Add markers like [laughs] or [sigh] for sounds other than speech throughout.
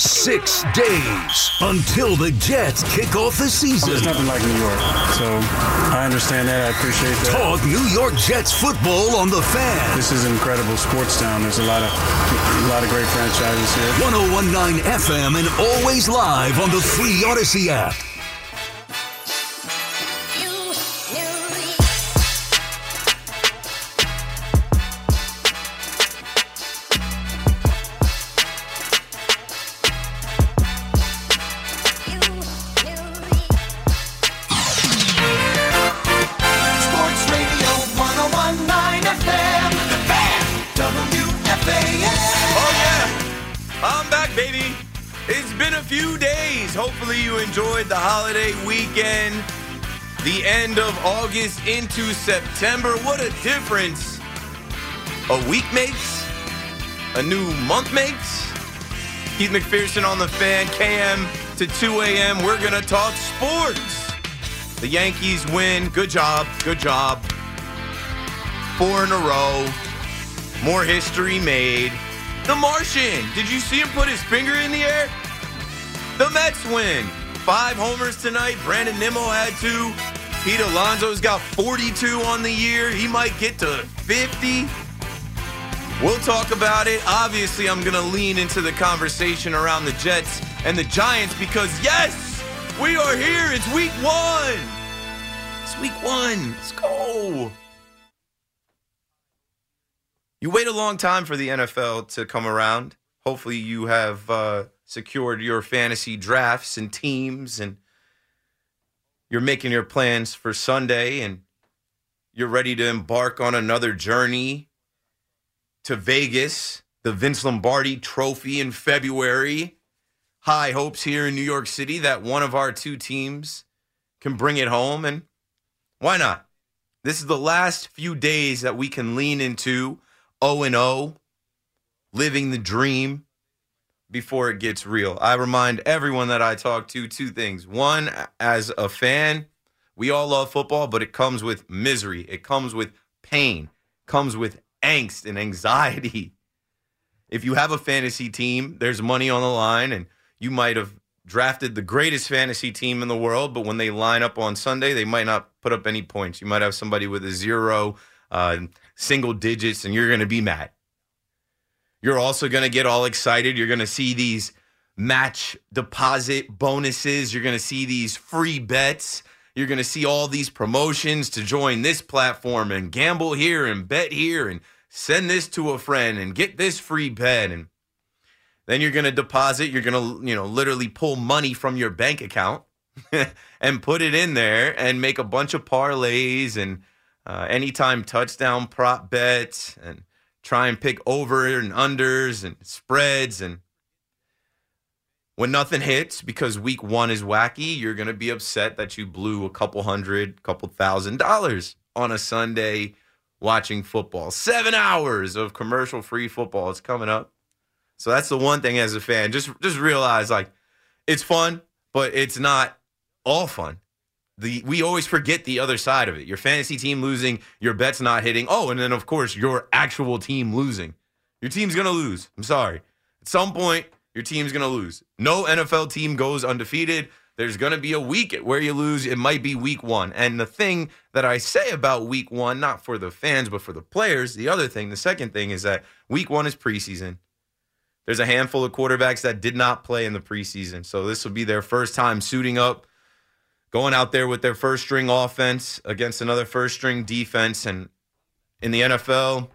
Six days until the Jets kick off the season. It's nothing like New York, so I understand that. I appreciate that. Talk New York Jets football on the fan. This is an incredible sports town. There's a lot of a lot of great franchises here. 1019 FM and always live on the free Audacy app. The end of August into September. What a difference a week makes, a new month makes. Keith McPherson on the fan, KM to 2 a.m. We're going to talk sports. The Yankees win. Good job. Good job. Four in a row. More history made. The Martian. Did you see him put his finger in the air? The Mets win. Five homers tonight. Brandon Nimmo had two. Pete Alonso's got 42 on the year. He might get to 50. We'll talk about it. Obviously, I'm going to lean into the conversation around the Jets and the Giants because, yes, we are here. It's week one. It's week one. Let's go. You wait a long time for the NFL to come around. Hopefully, you have uh, secured your fantasy drafts and teams, and you're making your plans for Sunday, and you're ready to embark on another journey to Vegas, the Vince Lombardi Trophy in February. High hopes here in New York City that one of our two teams can bring it home, and why not? This is the last few days that we can lean into 0 and 0, living the dream before it gets real. I remind everyone that I talk to two things. One, as a fan, we all love football, but it comes with misery, it comes with pain, comes with angst and anxiety. [laughs] If you have a fantasy team, there's money on the line, and you might have drafted the greatest fantasy team in the world, but when they line up on Sunday, they might not put up any points. You might have somebody with a zero, uh, single digits, and you're going to be mad. You're also going to get all excited. You're going to see these match deposit bonuses. You're going to see these free bets. You're going to see all these promotions to join this platform and gamble here and bet here and send this to a friend and get this free bet. And then you're going to deposit. You're going to, you know, literally pull money from your bank account [laughs] and put it in there and make a bunch of parlays and uh, anytime touchdown prop bets and try and pick over and unders and spreads and when nothing hits because week one is wacky you're going to be upset that you blew a couple hundred couple thousand dollars on a sunday watching football. Seven hours of commercial free football is coming up. So that's the one thing as a fan just just realize like it's fun but it's not all fun the we always forget the other side of it. Your fantasy team losing, your bets not hitting. Oh, and then of course your actual team losing. Your team's gonna lose. I'm sorry. At some point, your team's gonna lose. No NFL team goes undefeated. There's gonna be a week where you lose. It might be week one. And the thing that I say about week one, not for the fans, but for the players, the other thing, the second thing is that week one is preseason. There's a handful of quarterbacks that did not play in the preseason. So this will be their first time suiting up, going out there with their first string offense against another first string defense. And in the NFL,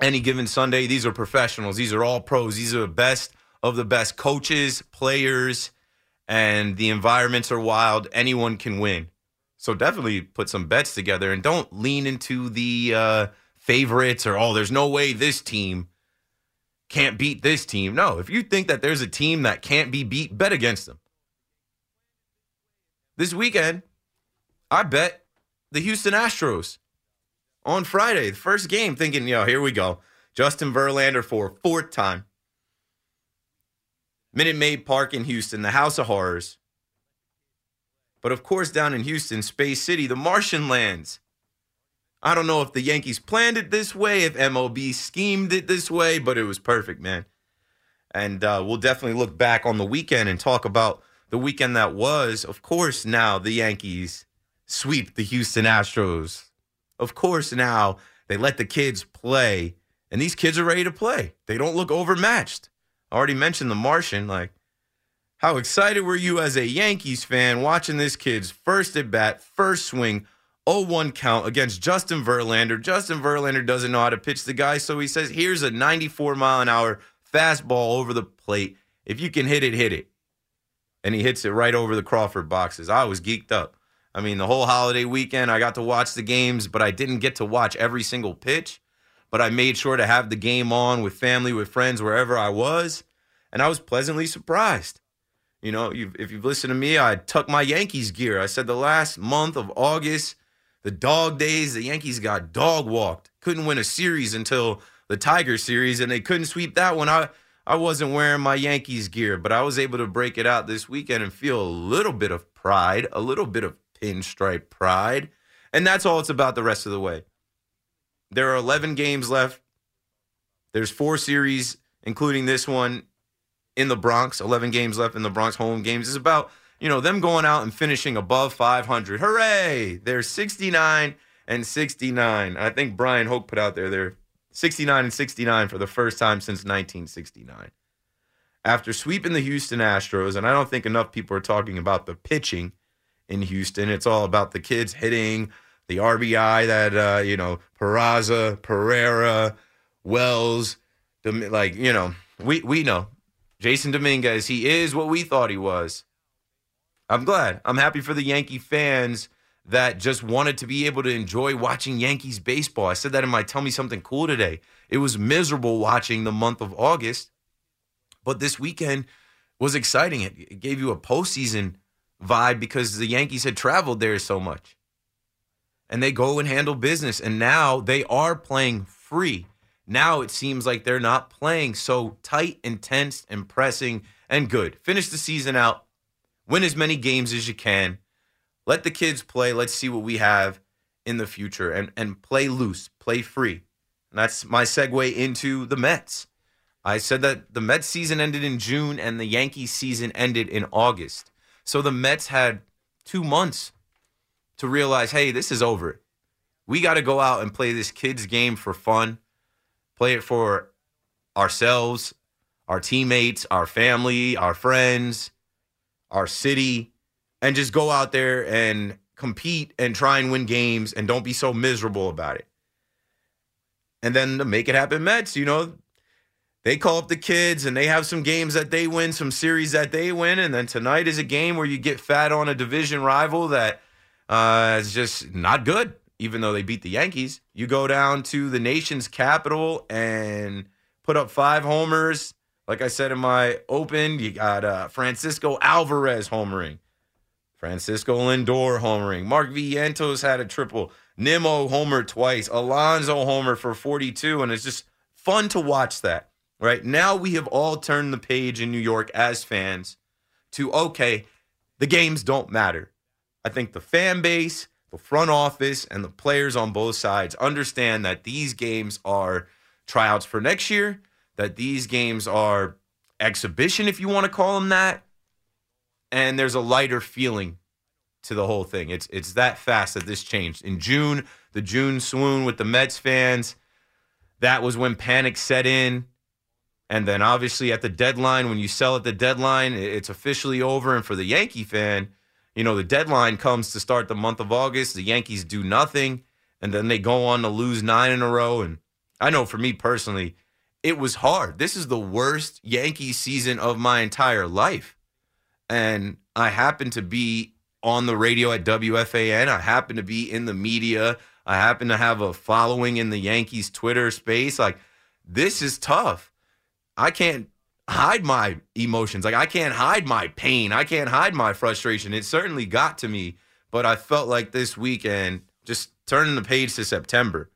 any given Sunday, these are professionals. These are all pros. These are the best of the best coaches, players, and the environments are wild. Anyone can win. So definitely put some bets together and don't lean into the uh, favorites or, oh, there's no way this team can't beat this team. No, if you think that there's a team that can't be beat, bet against them. This weekend, I bet the Houston Astros on Friday, the first game, thinking, yo, here we go. Justin Verlander for a fourth time. Minute Maid Park in Houston, the House of Horrors. But of course, down in Houston, Space City, the Martian lands. I don't know if the Yankees planned it this way, if MLB schemed it this way, but it was perfect, man. And uh, we'll definitely look back on the weekend and talk about the weekend that was. Of course, now the Yankees sweep the Houston Astros. Of course, now they let the kids play, and these kids are ready to play. They don't look overmatched. I already mentioned the Martian. Like, how excited were you as a Yankees fan watching this kid's first at bat, first swing, 0 1 count against Justin Verlander? Justin Verlander doesn't know how to pitch the guy, so he says, Here's a 94 mile an hour fastball over the plate. If you can hit it, hit it. And he hits it right over the Crawford boxes. I was geeked up. I mean, the whole holiday weekend, I got to watch the games, but I didn't get to watch every single pitch. But I made sure to have the game on with family, with friends, wherever I was. And I was pleasantly surprised. You know, you've, if you've listened to me, I tucked my Yankees gear. I said the last month of August, the dog days, the Yankees got dog walked. Couldn't win a series until the Tiger series, and they couldn't sweep that one. I I wasn't wearing my Yankees gear, but I was able to break it out this weekend and feel a little bit of pride, a little bit of pinstripe pride. And that's all it's about the rest of the way. There are 11 games left. There's four series, including this one in the Bronx. 11 games left in the Bronx home games. It's about, you know, them going out and finishing above 500. Hooray! They're 69 and 69. I think Bryan Hoch put out there they're 69 and 69 for the first time since 1969. After sweeping the Houston Astros, and I don't think enough people are talking about the pitching in Houston. It's all about the kids hitting the RBI that uh, you know Peraza, Pereira, Wells, like you know we we know Jasson Dominguez. He is what we thought he was. I'm glad. I'm happy for the Yankee fans that just wanted to be able to enjoy watching Yankees baseball. I said that in my Tell Me Something Cool today. It was miserable watching the month of August, but this weekend was exciting. It, gave you a postseason vibe because the Yankees had traveled there so much. And they go and handle business. And now they are playing free. Now it seems like they're not playing so tight, intense, and pressing and good. Finish the season out, win as many games as you can. Let the kids play. Let's see what we have in the future and, and play loose, play free. And that's my segue into the Mets. I said that the Mets season ended in June and the Yankees season ended in August. So the Mets had two months to realize, hey, this is over. We got to go out and play this kids' game for fun, play it for ourselves, our teammates, our family, our friends, our city, and just go out there and compete and try and win games and don't be so miserable about it. And then the make it happen Mets, you know, they call up the kids and they have some games that they win, some series that they win, and then tonight is a game where you get fat on a division rival that uh, is just not good. Even though they beat the Yankees, you go down to the nation's capital and put up five homers. Like I said in my open, you got uh, Francisco Alvarez homering, Francisco Lindor homering, Mark Vientos had a triple, Nimmo homer twice, Alonso homer for 42, and it's just fun to watch that right? Now we have all turned the page in New York as fans to okay, the games don't matter. I think the fan base, the front office, and the players on both sides understand that these games are tryouts for next year, that these games are exhibition, if you want to call them that. And there's a lighter feeling to the whole thing. It's it's that fast that this changed. In June, the June swoon with the Mets fans, that was when panic set in And then obviously at the deadline, when you sell at the deadline, it's officially over. And for the Yankee fan, you know, the deadline comes to start the month of August. The Yankees do nothing. And then they go on to lose nine in a row. And I know for me personally, it was hard. This is the worst Yankee season of my entire life. And I happen to be on the radio at WFAN. I happen to be in the media. I happen to have a following in the Yankees Twitter space. Like, this is tough. I can't hide my emotions. Like, I can't hide my pain. I can't hide my frustration. It certainly got to me, but I felt like this weekend, just turning the page to September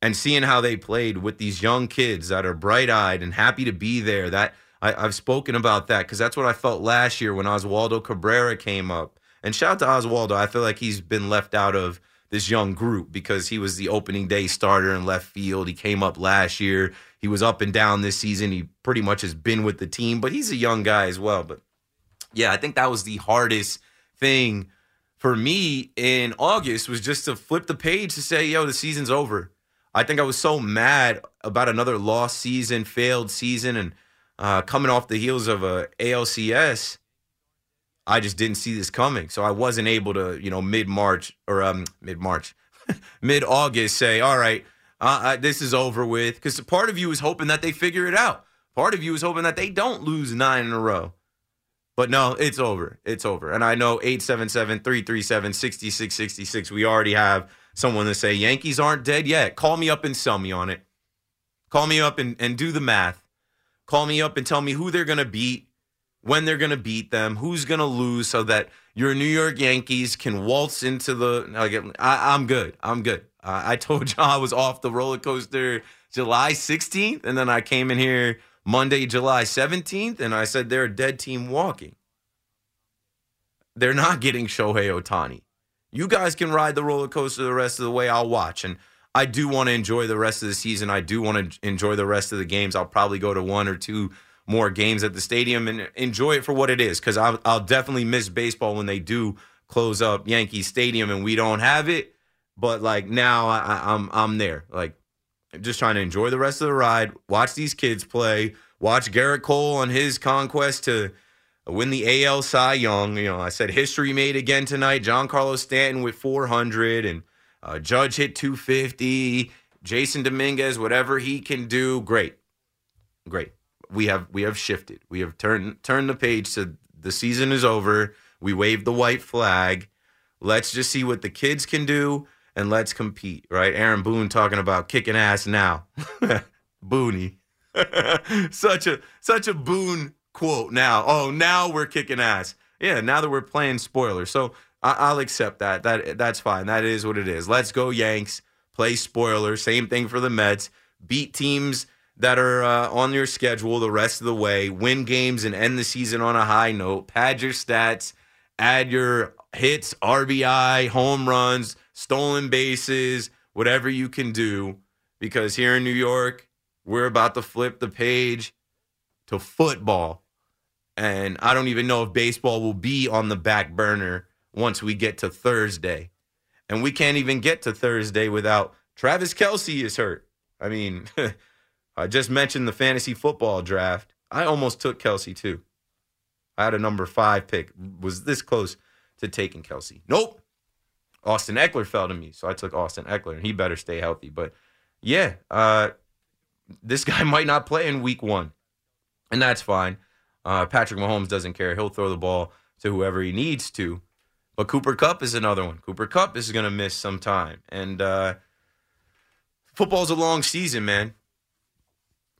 and seeing how they played with these young kids that are bright eyed and happy to be there. That I, I've spoken about that because that's what I felt last year when Oswaldo Cabrera came up. And shout out to Oswaldo. I feel like he's been left out of this young group because he was the opening day starter in left field. He came up last year. He was up and down this season. He pretty much has been with the team, but he's a young guy as well. But yeah, I think that was the hardest thing for me in August was just to flip the page to say, yo, the season's over. I think I was so mad about another lost season, failed season, and uh, coming off the heels of a ALCS. I just didn't see this coming, so I wasn't able to, you know, mid March or um, mid March, [laughs] mid August, say, all right, uh, uh, this is over with. Because part of you is hoping that they figure it out. Part of you is hoping that they don't lose nine in a row. But no, it's over. It's over. And I know 877 337 6666. We already have someone to say Yankees aren't dead yet. Call me up and sell me on it. Call me up and, and do the math. Call me up and tell me who they're going to beat, when they're going to beat them, who's going to lose, so that your New York Yankees can waltz into the. I, I'm good. I'm good. I I told [laughs] y'all I was off the roller coaster July 16th, and then I came in here Monday, July 17th, and I said they're a dead team walking. They're not getting Shohei Ohtani. You guys can ride the roller coaster the rest of the way. I'll watch. And I do want to enjoy the rest of the season. I do want to enjoy the rest of the games. I'll probably go to one or two more games at the stadium and enjoy it for what it is because I'll, I'll definitely miss baseball when they do close up Yankee Stadium and we don't have it. But like now, I, I'm I'm there. Like just trying to enjoy the rest of the ride, watch these kids play, watch Gerrit Cole on his conquest to win the AL Cy Young. You know, I said history made again tonight. Giancarlo Stanton with 400 and uh, Judge hit 250. Jasson Dominguez, whatever he can do, great, great. We have we have shifted. We have turned turned the page to the season is over. We waved the white flag. Let's just see what the kids can do and let's compete, right? Aaron Boone talking about kicking ass now. [laughs] Booney. [laughs] such a such a Boone quote now. Oh, now we're kicking ass. Yeah, now that we're playing spoiler. So I, I'll accept that. That that's fine. That is what it is. Let's go Yanks. Play spoiler. Same thing for the Mets. Beat teams that are uh, on your schedule the rest of the way. Win games and end the season on a high note. Pad your stats. Add your hits, RBI, home runs, stolen bases, whatever you can do. Because here in New York, we're about to flip the page to football. And I don't even know if baseball will be on the back burner once we get to Thursday. And we can't even get to Thursday without Travis Kelce is hurt. I mean, [laughs] I just mentioned the fantasy football draft. I almost took Kelce too. I had a number five pick, was this close to taking Kelce. Nope. Austin Ekeler fell to me, so I took Austin Ekeler, and he better stay healthy. But yeah, uh, this [laughs] guy might not play in week one, and that's fine. Uh, Patrick Mahomes doesn't care. He'll throw the ball to whoever he needs to. But Cooper Kupp is another one. Cooper Kupp is going to miss some time. And uh, football's a long season, man.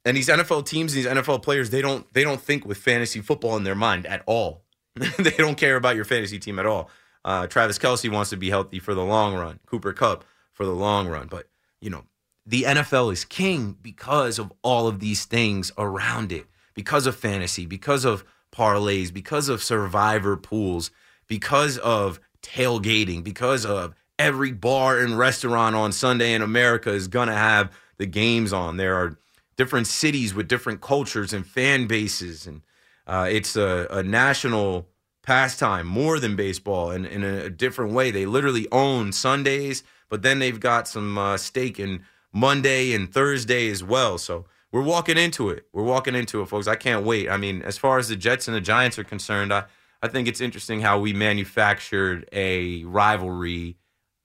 And these NFL teams, these NFL players, they don't they don't think with fantasy football in their mind at all. [laughs] they don't care about your fantasy team at all. Uh, Travis Kelce wants to be healthy for the long run. Cooper Kupp for the long run. But you know, the NFL is king because of all of these things around it. Because of fantasy, because of parlays, because of survivor pools, because of tailgating, because of every bar and restaurant on Sunday in America is going to have the games on. There are different cities with different cultures and fan bases, and uh, it's a, a national pastime more than baseball in, in a, different way. They literally own Sundays, but then they've got some uh, stake in Monday and Thursday as well. So we're walking into it. We're walking into it, folks. I can't wait. I mean, as far as the Jets and the Giants are concerned, I, I think it's interesting how we manufactured a rivalry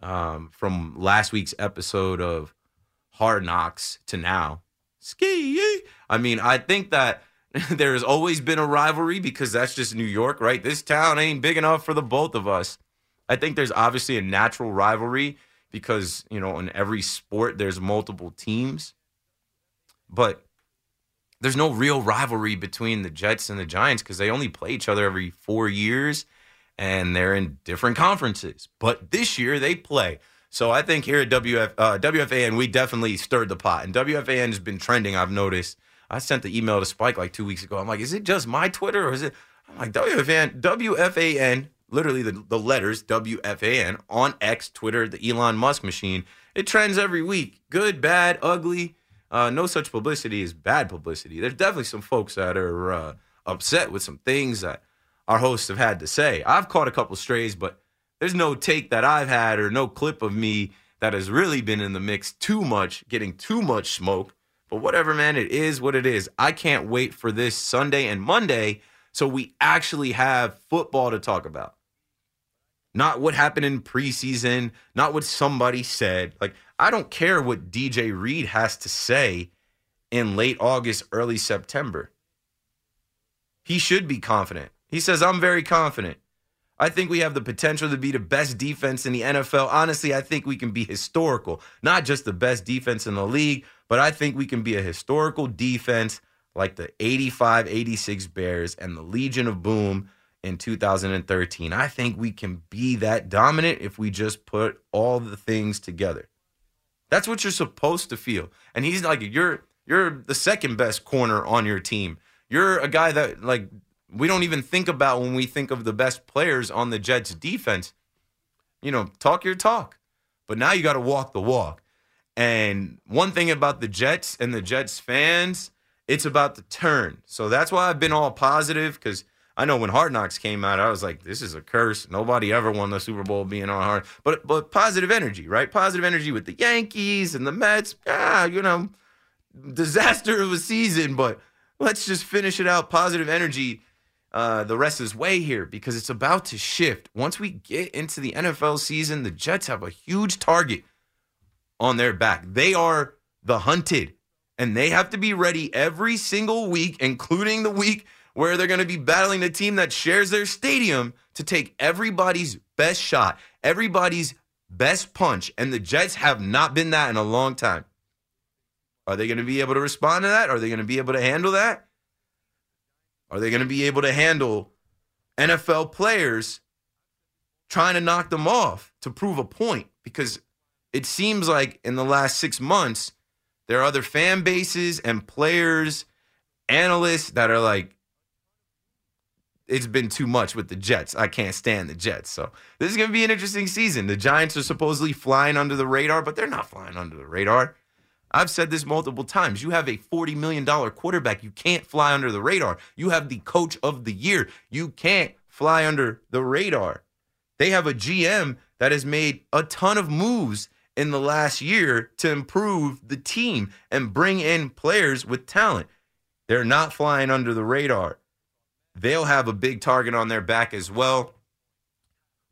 um, from last week's episode of Hard Knocks to now. Ski. I mean, I think that [laughs] there has always been a rivalry because that's just New York, right? This town ain't big enough for the both of us. I think there's obviously a natural rivalry because, you know, in every sport there's multiple teams. But there's no real rivalry between the Jets and the Giants because they only play each other every four years and they're in different conferences. But this year they play. So I think here at WF, uh, WFAN, we definitely stirred the pot. And WFAN has been trending, I've noticed. I sent the email to Spike like two weeks ago. I'm like, is it just my Twitter or is it? I'm like, WFAN, WFAN, literally the, the letters WFAN on X, Twitter, the Elon Musk machine. It trends every week. Good, bad, ugly. Uh, no such publicity is bad publicity. There's definitely some folks that are uh, upset with some things that our hosts have had to say. I've caught a couple strays, but there's no take that I've had or no clip of me that has really been in the mix too much, getting too much smoke. But whatever, man, it is what it is. I can't wait for this Sunday and Monday so we actually have football to talk about. Not what happened in preseason, not what somebody said. Like, I don't care what DJ Reed has to say in late August, early September. He should be confident. He says, I'm very confident. I think we have the potential to be the best defense in the NFL. Honestly, I think we can be historical. Not just the best defense in the league, but I think we can be a historical defense like the 85 86 Bears and the Legion of Boom in 2013. I think we can be that dominant if we just put all the things together. That's what you're supposed to feel. And he's like, you're you're the second best corner on your team. You're a guy that like we don't even think about when we think of the best players on the Jets defense. You know, talk your talk. But now you got to walk the walk. And one thing about the Jets and the Jets fans, it's about the turn. So that's why I've been all positive because I know when Hard Knocks came out, I was like, this is a curse. Nobody ever won the Super Bowl being on hard. But but positive energy, right? Positive energy with the Yankees and the Mets. Ah, you know, disaster of a season, but let's just finish it out. Positive energy uh, the rest is way here because it's about to shift. Once we get into the NFL season, the Jets have a huge target on their back. They are the hunted, and they have to be ready every single week, including the week where they're going to be battling the team that shares their stadium to take everybody's best shot, everybody's best punch. And the Jets have not been that in a long time. Are they going to be able to respond to that? Are they going to be able to handle that? Are they going to be able to handle NFL players trying to knock them off to prove a point? Because it seems like in the last six months, there are other fan bases and players, analysts that are like, it's been too much with the Jets. I can't stand the Jets. So this is going to be an interesting season. The Giants are supposedly flying under the radar, but they're not flying under the radar. I've said this multiple times. You have a $40 million quarterback. You can't fly under the radar. You have the coach of the year. You can't fly under the radar. They have a GM that has made a ton of moves in the last year to improve the team and bring in players with talent. They're not flying under the radar. They'll have a big target on their back as well.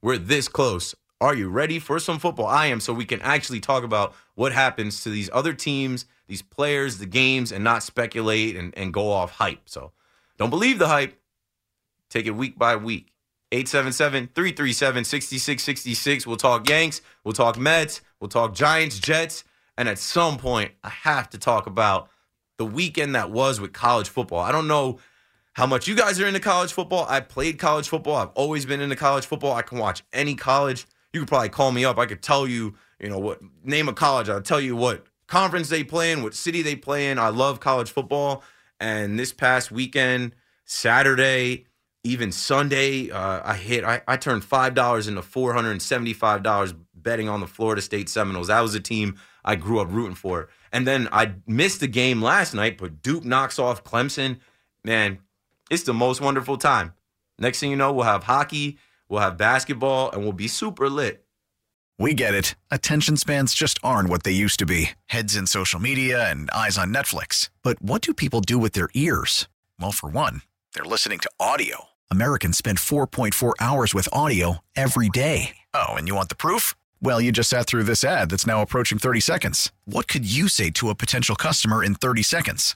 We're this close. Are you ready for some football? I am, so we can actually talk about what happens to these other teams, these players, the games, and not speculate and, and go off hype. So don't believe the hype. Take it week by week. 877 337 6666. We'll talk Yanks. We'll talk Mets. We'll talk Giants, Jets. And at some point, I have to talk about the weekend that was with college football. I don't know how much you guys are into college football. I played college football. I've always been into college football. I can watch any college. You could probably call me up. I could tell you, you know, what name of college. I'll tell you what conference they play in, what city they play in. I love college football. And this past weekend, Saturday, even Sunday, uh, I hit. I, I turned five dollars into four hundred and seventy-five dollars betting on the Florida State Seminoles. That was a team I grew up rooting for. And then I missed the game last night, but Duke knocks off Clemson. Man, it's the most wonderful time. Next thing you know, we'll have hockey, we'll have basketball, and we'll be super lit. We get it. Attention spans just aren't what they used to be heads in social media and eyes on Netflix. But what do people do with their ears? Well, for one, they're listening to audio. Americans spend 4.4 hours with audio every day. Oh, and you want the proof? Well, you just sat through this ad that's now approaching 30 seconds. What could you say to a potential customer in 30 seconds?